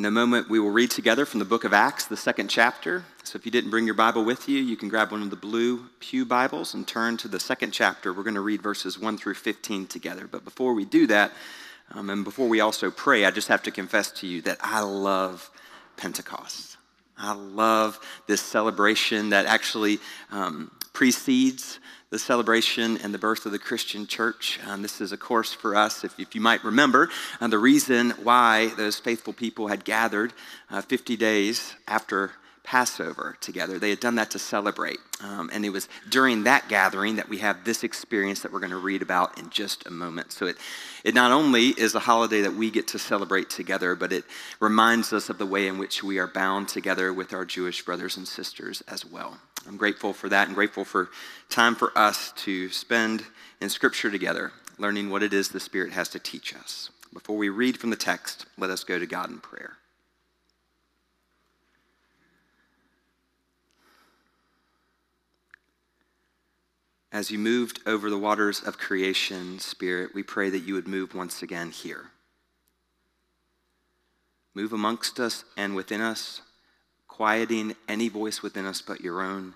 In a moment, we will read together from the book of Acts, the second chapter. So if you didn't bring your Bible with you, you can grab one of the blue Pew Bibles and turn to the second chapter. We're going to read verses 1 through 15 together. But before we do that, um, and before we also pray, I just have to confess to you that I love Pentecost. I love this celebration that actually um, precedes the celebration and the birth of the Christian church. Um, this is, of course, for us, if, if you might remember, uh, the reason why those faithful people had gathered uh, 50 days after Passover together. They had done that to celebrate. Um, and it was during that gathering that we have this experience that we're going to read about in just a moment. So it, it not only is a holiday that we get to celebrate together, but it reminds us of the way in which we are bound together with our Jewish brothers and sisters as well. I'm grateful for that and grateful for time for us to spend in Scripture together, learning what it is the Spirit has to teach us. Before we read from the text, let us go to God in prayer. As you moved over the waters of creation, Spirit, we pray that you would move once again here. Move amongst us and within us, quieting any voice within us but your own,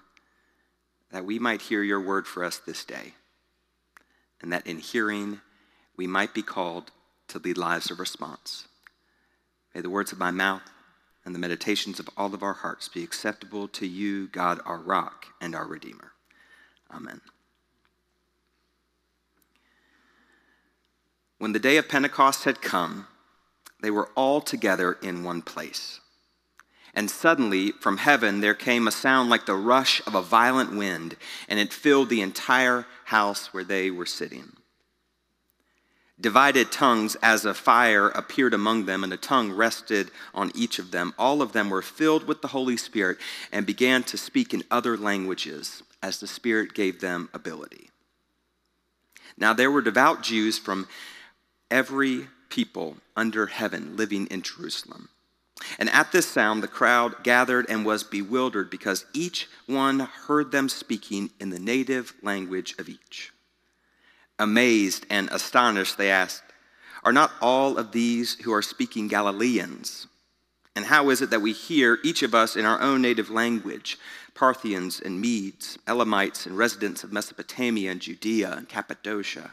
that we might hear your word for us this day, and that in hearing we might be called to lead lives of response. May the words of my mouth and the meditations of all of our hearts be acceptable to you, God, our rock and our Redeemer. Amen. When the day of Pentecost had come, they were all together in one place. And suddenly, from heaven, there came a sound like the rush of a violent wind, and it filled the entire house where they were sitting. Divided tongues as of fire appeared among them, and a tongue rested on each of them. All of them were filled with the Holy Spirit and began to speak in other languages as the Spirit gave them ability. Now, there were devout Jews from every people under heaven living in Jerusalem. And at this sound, the crowd gathered and was bewildered because each one heard them speaking in the native language of each. Amazed and astonished, they asked, Are not all of these who are speaking Galileans? And how is it that we hear each of us in our own native language? Parthians and Medes, Elamites and residents of Mesopotamia and Judea and Cappadocia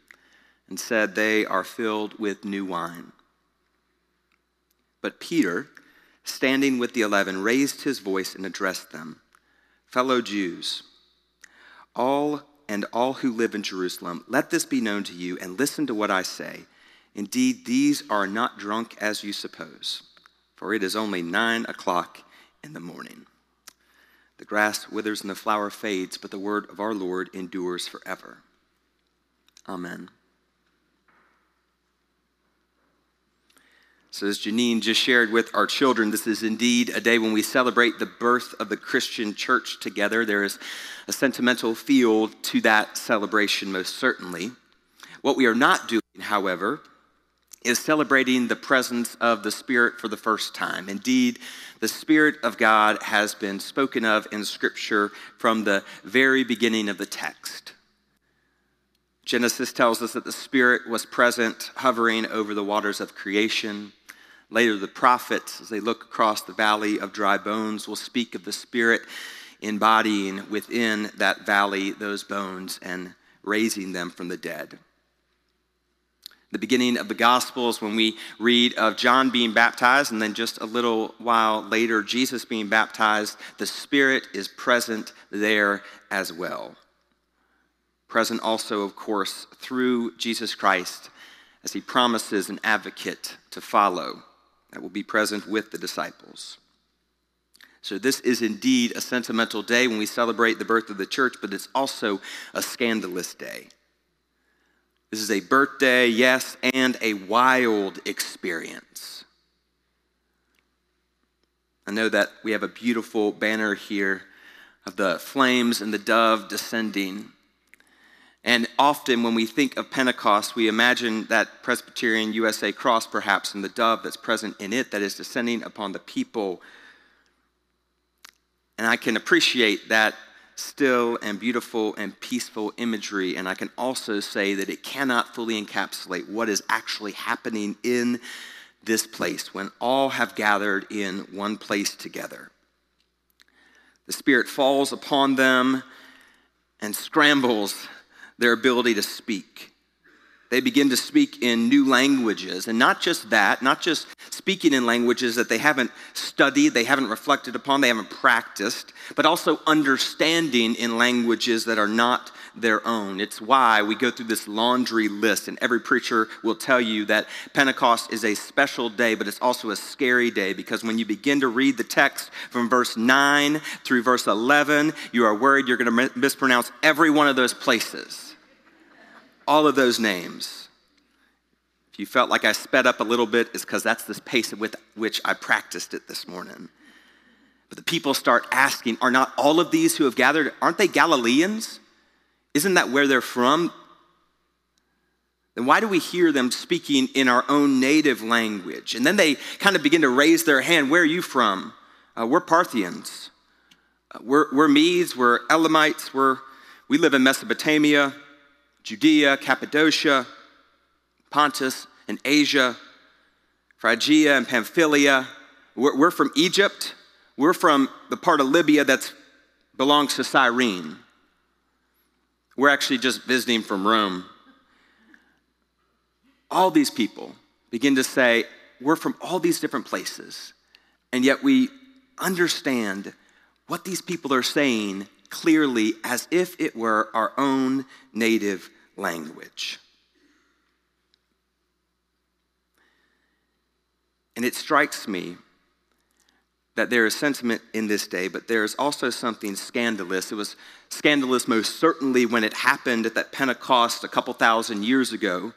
and said, They are filled with new wine. But Peter, standing with the eleven, raised his voice and addressed them Fellow Jews, all and all who live in Jerusalem, let this be known to you and listen to what I say. Indeed, these are not drunk as you suppose, for it is only nine o'clock in the morning. The grass withers and the flower fades, but the word of our Lord endures forever. Amen. So, as Janine just shared with our children, this is indeed a day when we celebrate the birth of the Christian church together. There is a sentimental feel to that celebration, most certainly. What we are not doing, however, is celebrating the presence of the Spirit for the first time. Indeed, the Spirit of God has been spoken of in Scripture from the very beginning of the text. Genesis tells us that the Spirit was present, hovering over the waters of creation. Later, the prophets, as they look across the valley of dry bones, will speak of the Spirit embodying within that valley those bones and raising them from the dead. The beginning of the Gospels, when we read of John being baptized, and then just a little while later, Jesus being baptized, the Spirit is present there as well. Present also, of course, through Jesus Christ as he promises an advocate to follow that will be present with the disciples. So, this is indeed a sentimental day when we celebrate the birth of the church, but it's also a scandalous day. This is a birthday, yes, and a wild experience. I know that we have a beautiful banner here of the flames and the dove descending. And often when we think of Pentecost, we imagine that Presbyterian USA cross, perhaps, and the dove that's present in it that is descending upon the people. And I can appreciate that still and beautiful and peaceful imagery. And I can also say that it cannot fully encapsulate what is actually happening in this place when all have gathered in one place together. The Spirit falls upon them and scrambles their ability to speak. They begin to speak in new languages. And not just that, not just speaking in languages that they haven't studied, they haven't reflected upon, they haven't practiced, but also understanding in languages that are not their own. It's why we go through this laundry list, and every preacher will tell you that Pentecost is a special day, but it's also a scary day because when you begin to read the text from verse 9 through verse 11, you are worried you're going to mispronounce every one of those places all of those names. If you felt like I sped up a little bit, it's because that's the pace with which I practiced it this morning. But the people start asking, Are not all of these who have gathered, aren't they Galileans? Isn't that where they're from? Then why do we hear them speaking in our own native language? And then they kind of begin to raise their hand. Where are you from? Uh, we're Parthians. Uh, we're, we're Medes. We're Elamites. We're, we live in Mesopotamia. Judea, Cappadocia, Pontus, and Asia, Phrygia and Pamphylia. We're, we're from Egypt. We're from the part of Libya that belongs to Cyrene. We're actually just visiting from Rome. All these people begin to say, We're from all these different places, and yet we understand what these people are saying clearly as if it were our own native language. And it strikes me that there is sentiment in this day, but there is also something scandalous. It was scandalous most certainly when it happened at that Pentecost a couple thousand years ago.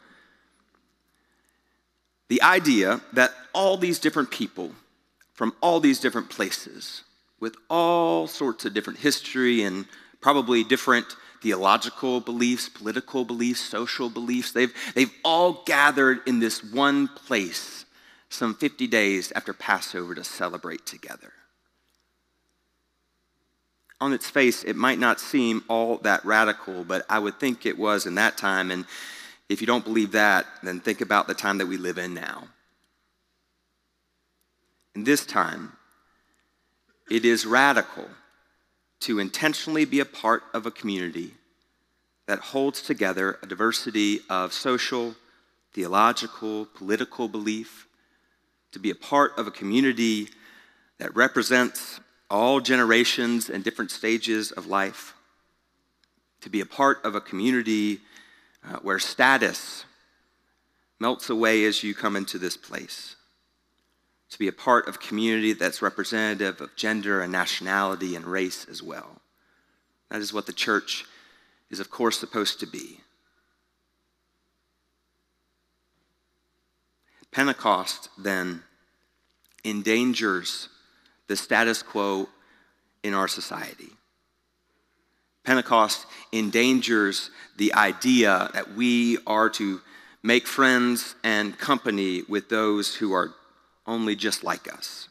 The idea that all these different people from all these different places with all sorts of different history and probably different theological beliefs, political beliefs, social beliefs. They've, they've all gathered in this one place some 50 days after Passover to celebrate together. On its face, it might not seem all that radical, but I would think it was in that time. And if you don't believe that, then think about the time that we live in now. In this time, it is radical to intentionally be a part of a community that holds together a diversity of social, theological, political belief, to be a part of a community that represents all generations and different stages of life, to be a part of a community uh, where status melts away as you come into this place to be a part of community that's representative of gender and nationality and race as well. That is what the church is, of course, supposed to be. Pentecost, then, endangers the status quo in our society. Pentecost endangers the idea that we are to make friends and company with those who are only just like us.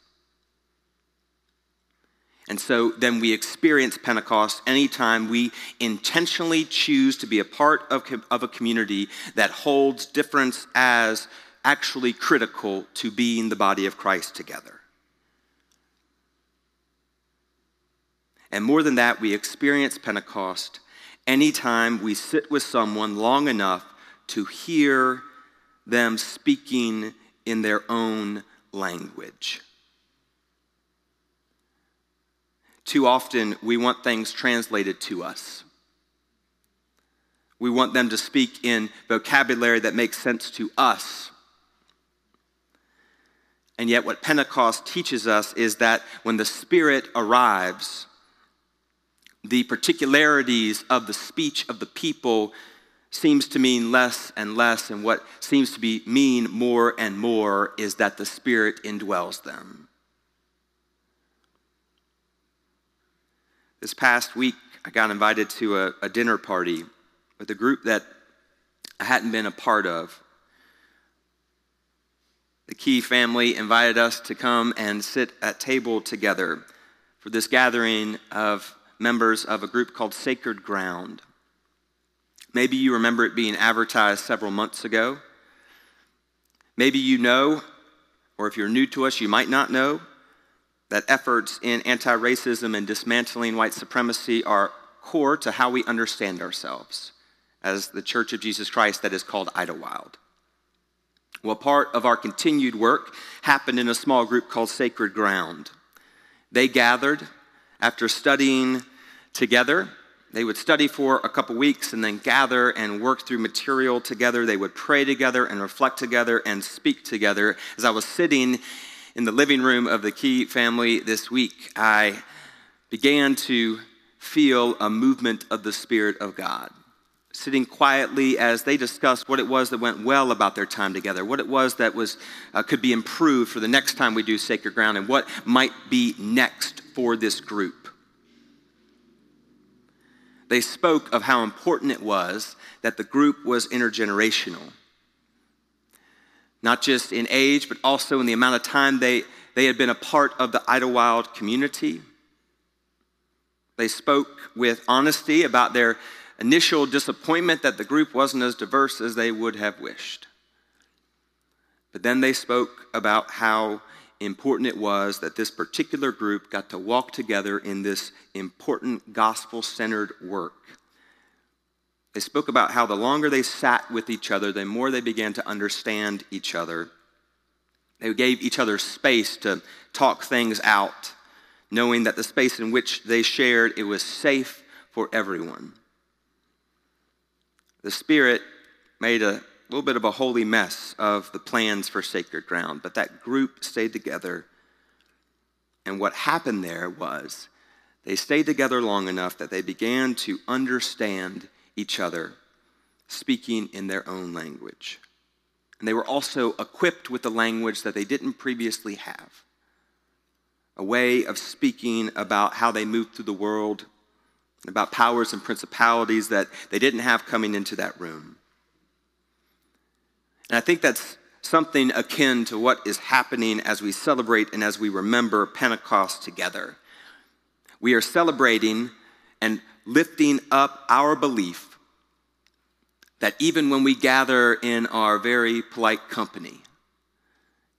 And so then we experience Pentecost anytime we intentionally choose to be a part of, of a community that holds difference as actually critical to being the body of Christ together. And more than that, we experience Pentecost anytime we sit with someone long enough to hear them speaking in their own language. Too often, we want things translated to us. We want them to speak in vocabulary that makes sense to us. And yet, what Pentecost teaches us is that when the Spirit arrives, the particularities of the speech of the people seems to mean less and less, and what seems to be mean more and more is that the Spirit indwells them. This past week, I got invited to a, a dinner party with a group that I hadn't been a part of. The Key family invited us to come and sit at table together for this gathering of members of a group called Sacred Ground. Maybe you remember it being advertised several months ago. Maybe you know, or if you're new to us, you might not know, that efforts in anti racism and dismantling white supremacy are core to how we understand ourselves as the Church of Jesus Christ that is called Idlewild. Well, part of our continued work happened in a small group called Sacred Ground. They gathered after studying together. They would study for a couple weeks and then gather and work through material together. They would pray together and reflect together and speak together. As I was sitting in the living room of the Key family this week, I began to feel a movement of the Spirit of God sitting quietly as they discussed what it was that went well about their time together, what it was that was, uh, could be improved for the next time we do Sacred Ground, and what might be next for this group. They spoke of how important it was that the group was intergenerational, not just in age, but also in the amount of time they, they had been a part of the Idlewild community. They spoke with honesty about their initial disappointment that the group wasn't as diverse as they would have wished. But then they spoke about how important it was that this particular group got to walk together in this important gospel centered work. They spoke about how the longer they sat with each other, the more they began to understand each other. They gave each other space to talk things out, knowing that the space in which they shared, it was safe for everyone. The Spirit made a little bit of a holy mess of the plans for sacred ground, but that group stayed together. And what happened there was they stayed together long enough that they began to understand each other, speaking in their own language. And they were also equipped with the language that they didn't previously have a way of speaking about how they moved through the world about powers and principalities that they didn't have coming into that room. And I think that's something akin to what is happening as we celebrate and as we remember Pentecost together. We are celebrating and lifting up our belief that even when we gather in our very polite company,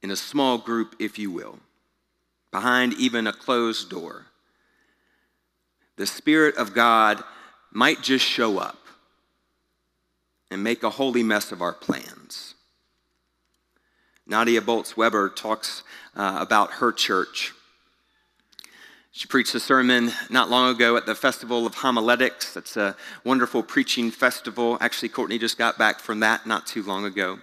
in a small group, if you will, behind even a closed door, the Spirit of God might just show up and make a holy mess of our plans. Nadia Bolz Weber talks uh, about her church. She preached a sermon not long ago at the Festival of Homiletics. That's a wonderful preaching festival. Actually, Courtney just got back from that not too long ago.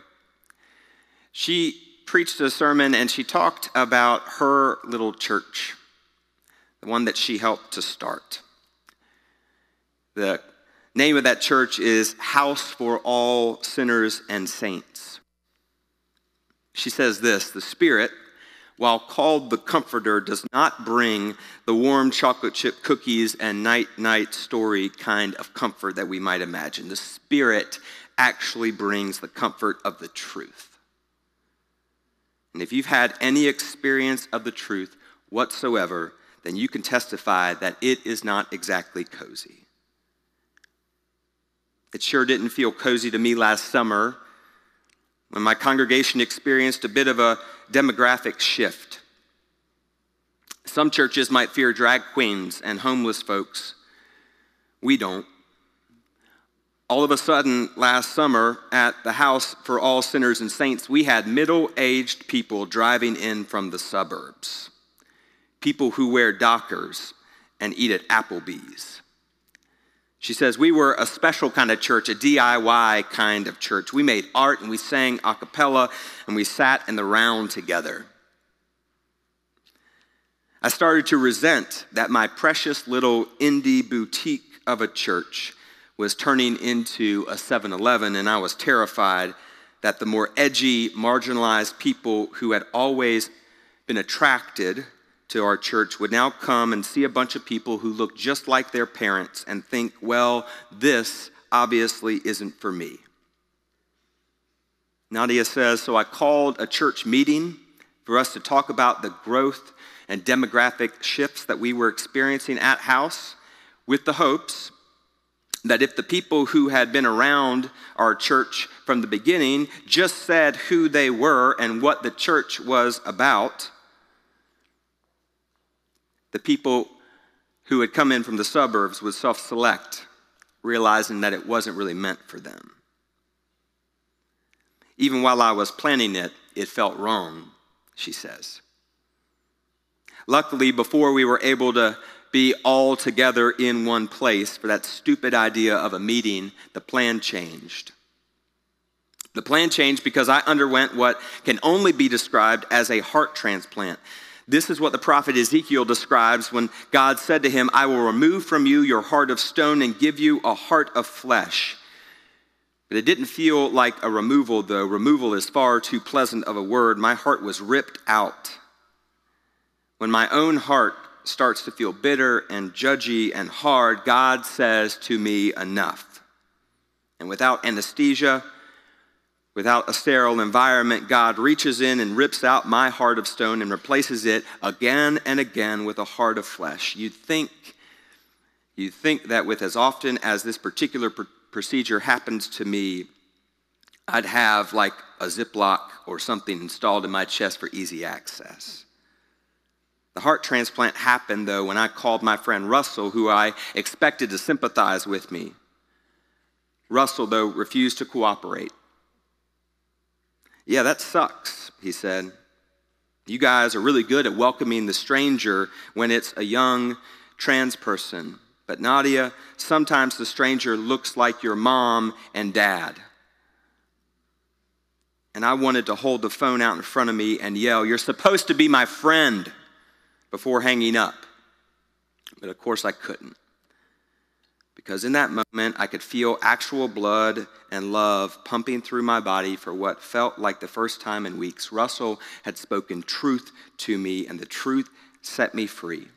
She preached a sermon and she talked about her little church the one that she helped to start. The name of that church is House for All Sinners and Saints. She says this The Spirit, while called the Comforter, does not bring the warm chocolate chip cookies and night night story kind of comfort that we might imagine. The Spirit actually brings the comfort of the truth. And if you've had any experience of the truth whatsoever, then you can testify that it is not exactly cozy. It sure didn't feel cozy to me last summer when my congregation experienced a bit of a demographic shift. Some churches might fear drag queens and homeless folks. We don't. All of a sudden, last summer at the House for All Sinners and Saints, we had middle aged people driving in from the suburbs people who wear Dockers and eat at Applebee's. She says, We were a special kind of church, a DIY kind of church. We made art and we sang a cappella and we sat in the round together. I started to resent that my precious little indie boutique of a church was turning into a 7 Eleven, and I was terrified that the more edgy, marginalized people who had always been attracted to our church would now come and see a bunch of people who look just like their parents and think, well, this obviously isn't for me. Nadia says, So I called a church meeting for us to talk about the growth and demographic shifts that we were experiencing at house with the hopes that if the people who had been around our church from the beginning just said who they were and what the church was about, the people who had come in from the suburbs would self select, realizing that it wasn't really meant for them. Even while I was planning it, it felt wrong, she says. Luckily, before we were able to be all together in one place for that stupid idea of a meeting, the plan changed. The plan changed because I underwent what can only be described as a heart transplant. This is what the prophet Ezekiel describes when God said to him, I will remove from you your heart of stone and give you a heart of flesh. But it didn't feel like a removal, though. Removal is far too pleasant of a word. My heart was ripped out. When my own heart starts to feel bitter and judgy and hard, God says to me, Enough. And without anesthesia, without a sterile environment, God reaches in and rips out my heart of stone and replaces it again and again with a heart of flesh. You'd think, you'd think that with as often as this particular pr- procedure happens to me, I'd have like a Ziploc or something installed in my chest for easy access. The heart transplant happened, though, when I called my friend Russell, who I expected to sympathize with me. Russell, though, refused to cooperate. Yeah, that sucks, he said. You guys are really good at welcoming the stranger when it's a young trans person. But Nadia, sometimes the stranger looks like your mom and dad. And I wanted to hold the phone out in front of me and yell, You're supposed to be my friend before hanging up. But of course, I couldn't. Because in that moment, I could feel actual blood and love pumping through my body for what felt like the first time in weeks. Russell had spoken truth to me, and the truth set me free.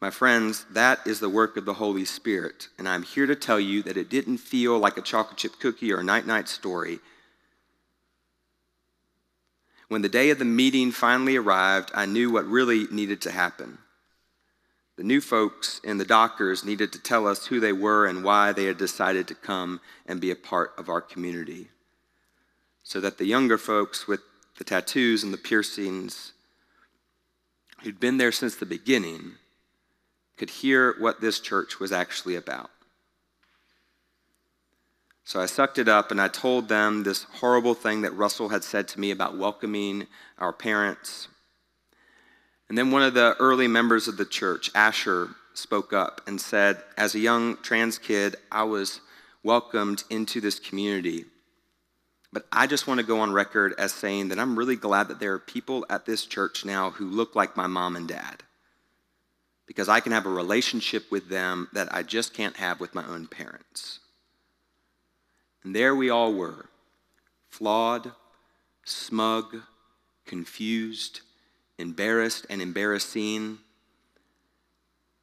My friends, that is the work of the Holy Spirit, and I'm here to tell you that it didn't feel like a chocolate chip cookie or a night night story. When the day of the meeting finally arrived, I knew what really needed to happen. The new folks and the Dockers needed to tell us who they were and why they had decided to come and be a part of our community. So that the younger folks with the tattoos and the piercings, who'd been there since the beginning, could hear what this church was actually about. So I sucked it up and I told them this horrible thing that Russell had said to me about welcoming our parents. And then one of the early members of the church, Asher, spoke up and said, As a young trans kid, I was welcomed into this community. But I just want to go on record as saying that I'm really glad that there are people at this church now who look like my mom and dad. Because I can have a relationship with them that I just can't have with my own parents. And there we all were, flawed, smug, confused, embarrassed, and embarrassing.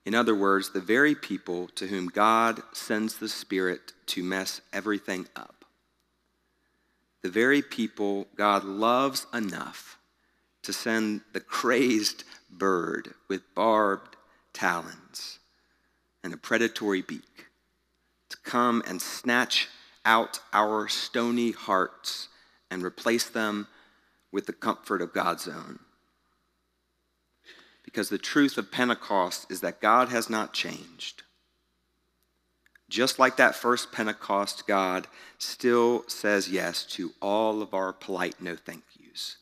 In other words, the very people to whom God sends the Spirit to mess everything up. The very people God loves enough to send the crazed bird with barbed talons and a predatory beak to come and snatch out our stony hearts and replace them with the comfort of God's own. Because the truth of Pentecost is that God has not changed. Just like that first Pentecost, God still says yes to all of our polite no thank yous.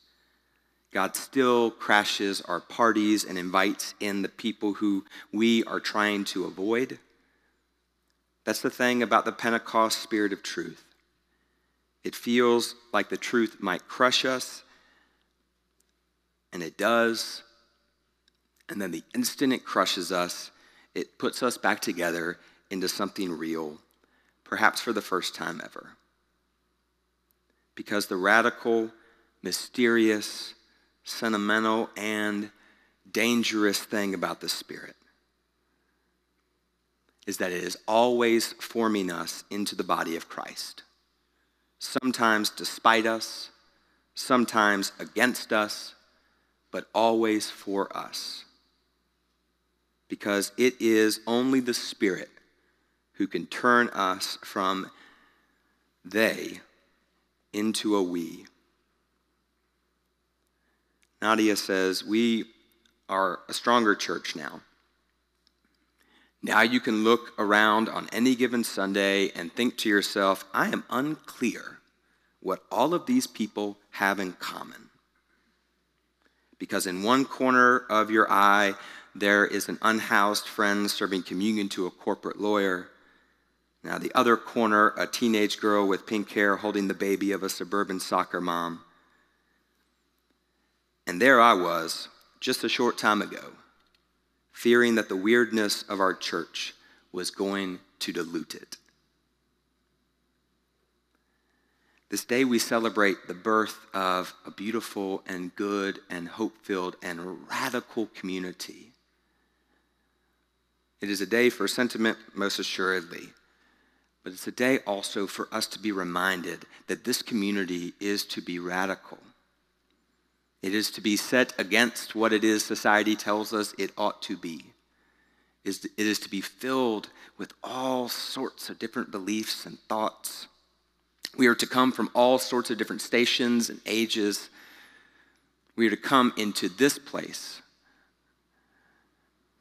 God still crashes our parties and invites in the people who we are trying to avoid. That's the thing about the Pentecost spirit of truth. It feels like the truth might crush us, and it does. And then the instant it crushes us, it puts us back together into something real, perhaps for the first time ever. Because the radical, mysterious, sentimental, and dangerous thing about the Spirit is that it is always forming us into the body of Christ. Sometimes despite us, sometimes against us, but always for us. Because it is only the Spirit who can turn us from they into a we. Nadia says, We are a stronger church now. Now you can look around on any given Sunday and think to yourself, I am unclear what all of these people have in common. Because in one corner of your eye, there is an unhoused friend serving communion to a corporate lawyer. Now, the other corner, a teenage girl with pink hair holding the baby of a suburban soccer mom. And there I was, just a short time ago, fearing that the weirdness of our church was going to dilute it. This day we celebrate the birth of a beautiful and good and hope filled and radical community. It is a day for sentiment, most assuredly, but it's a day also for us to be reminded that this community is to be radical. It is to be set against what it is society tells us it ought to be. It is to be filled with all sorts of different beliefs and thoughts. We are to come from all sorts of different stations and ages. We are to come into this place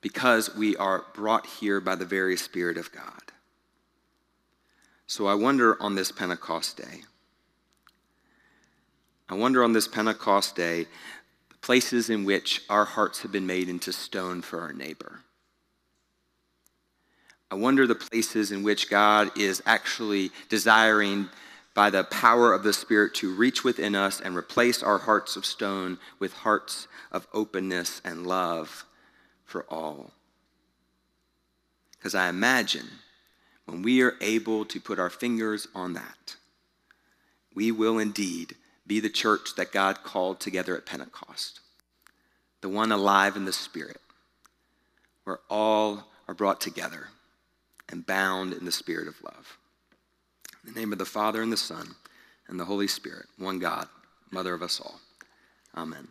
because we are brought here by the very Spirit of God. So I wonder on this Pentecost day, I wonder on this Pentecost day, the places in which our hearts have been made into stone for our neighbor. I wonder the places in which God is actually desiring, by the power of the Spirit, to reach within us and replace our hearts of stone with hearts of openness and love for all. Because I imagine when we are able to put our fingers on that, we will indeed be the church that God called together at Pentecost, the one alive in the Spirit, where all are brought together and bound in the Spirit of love. In the name of the Father, and the Son, and the Holy Spirit, one God, Mother of us all. Amen.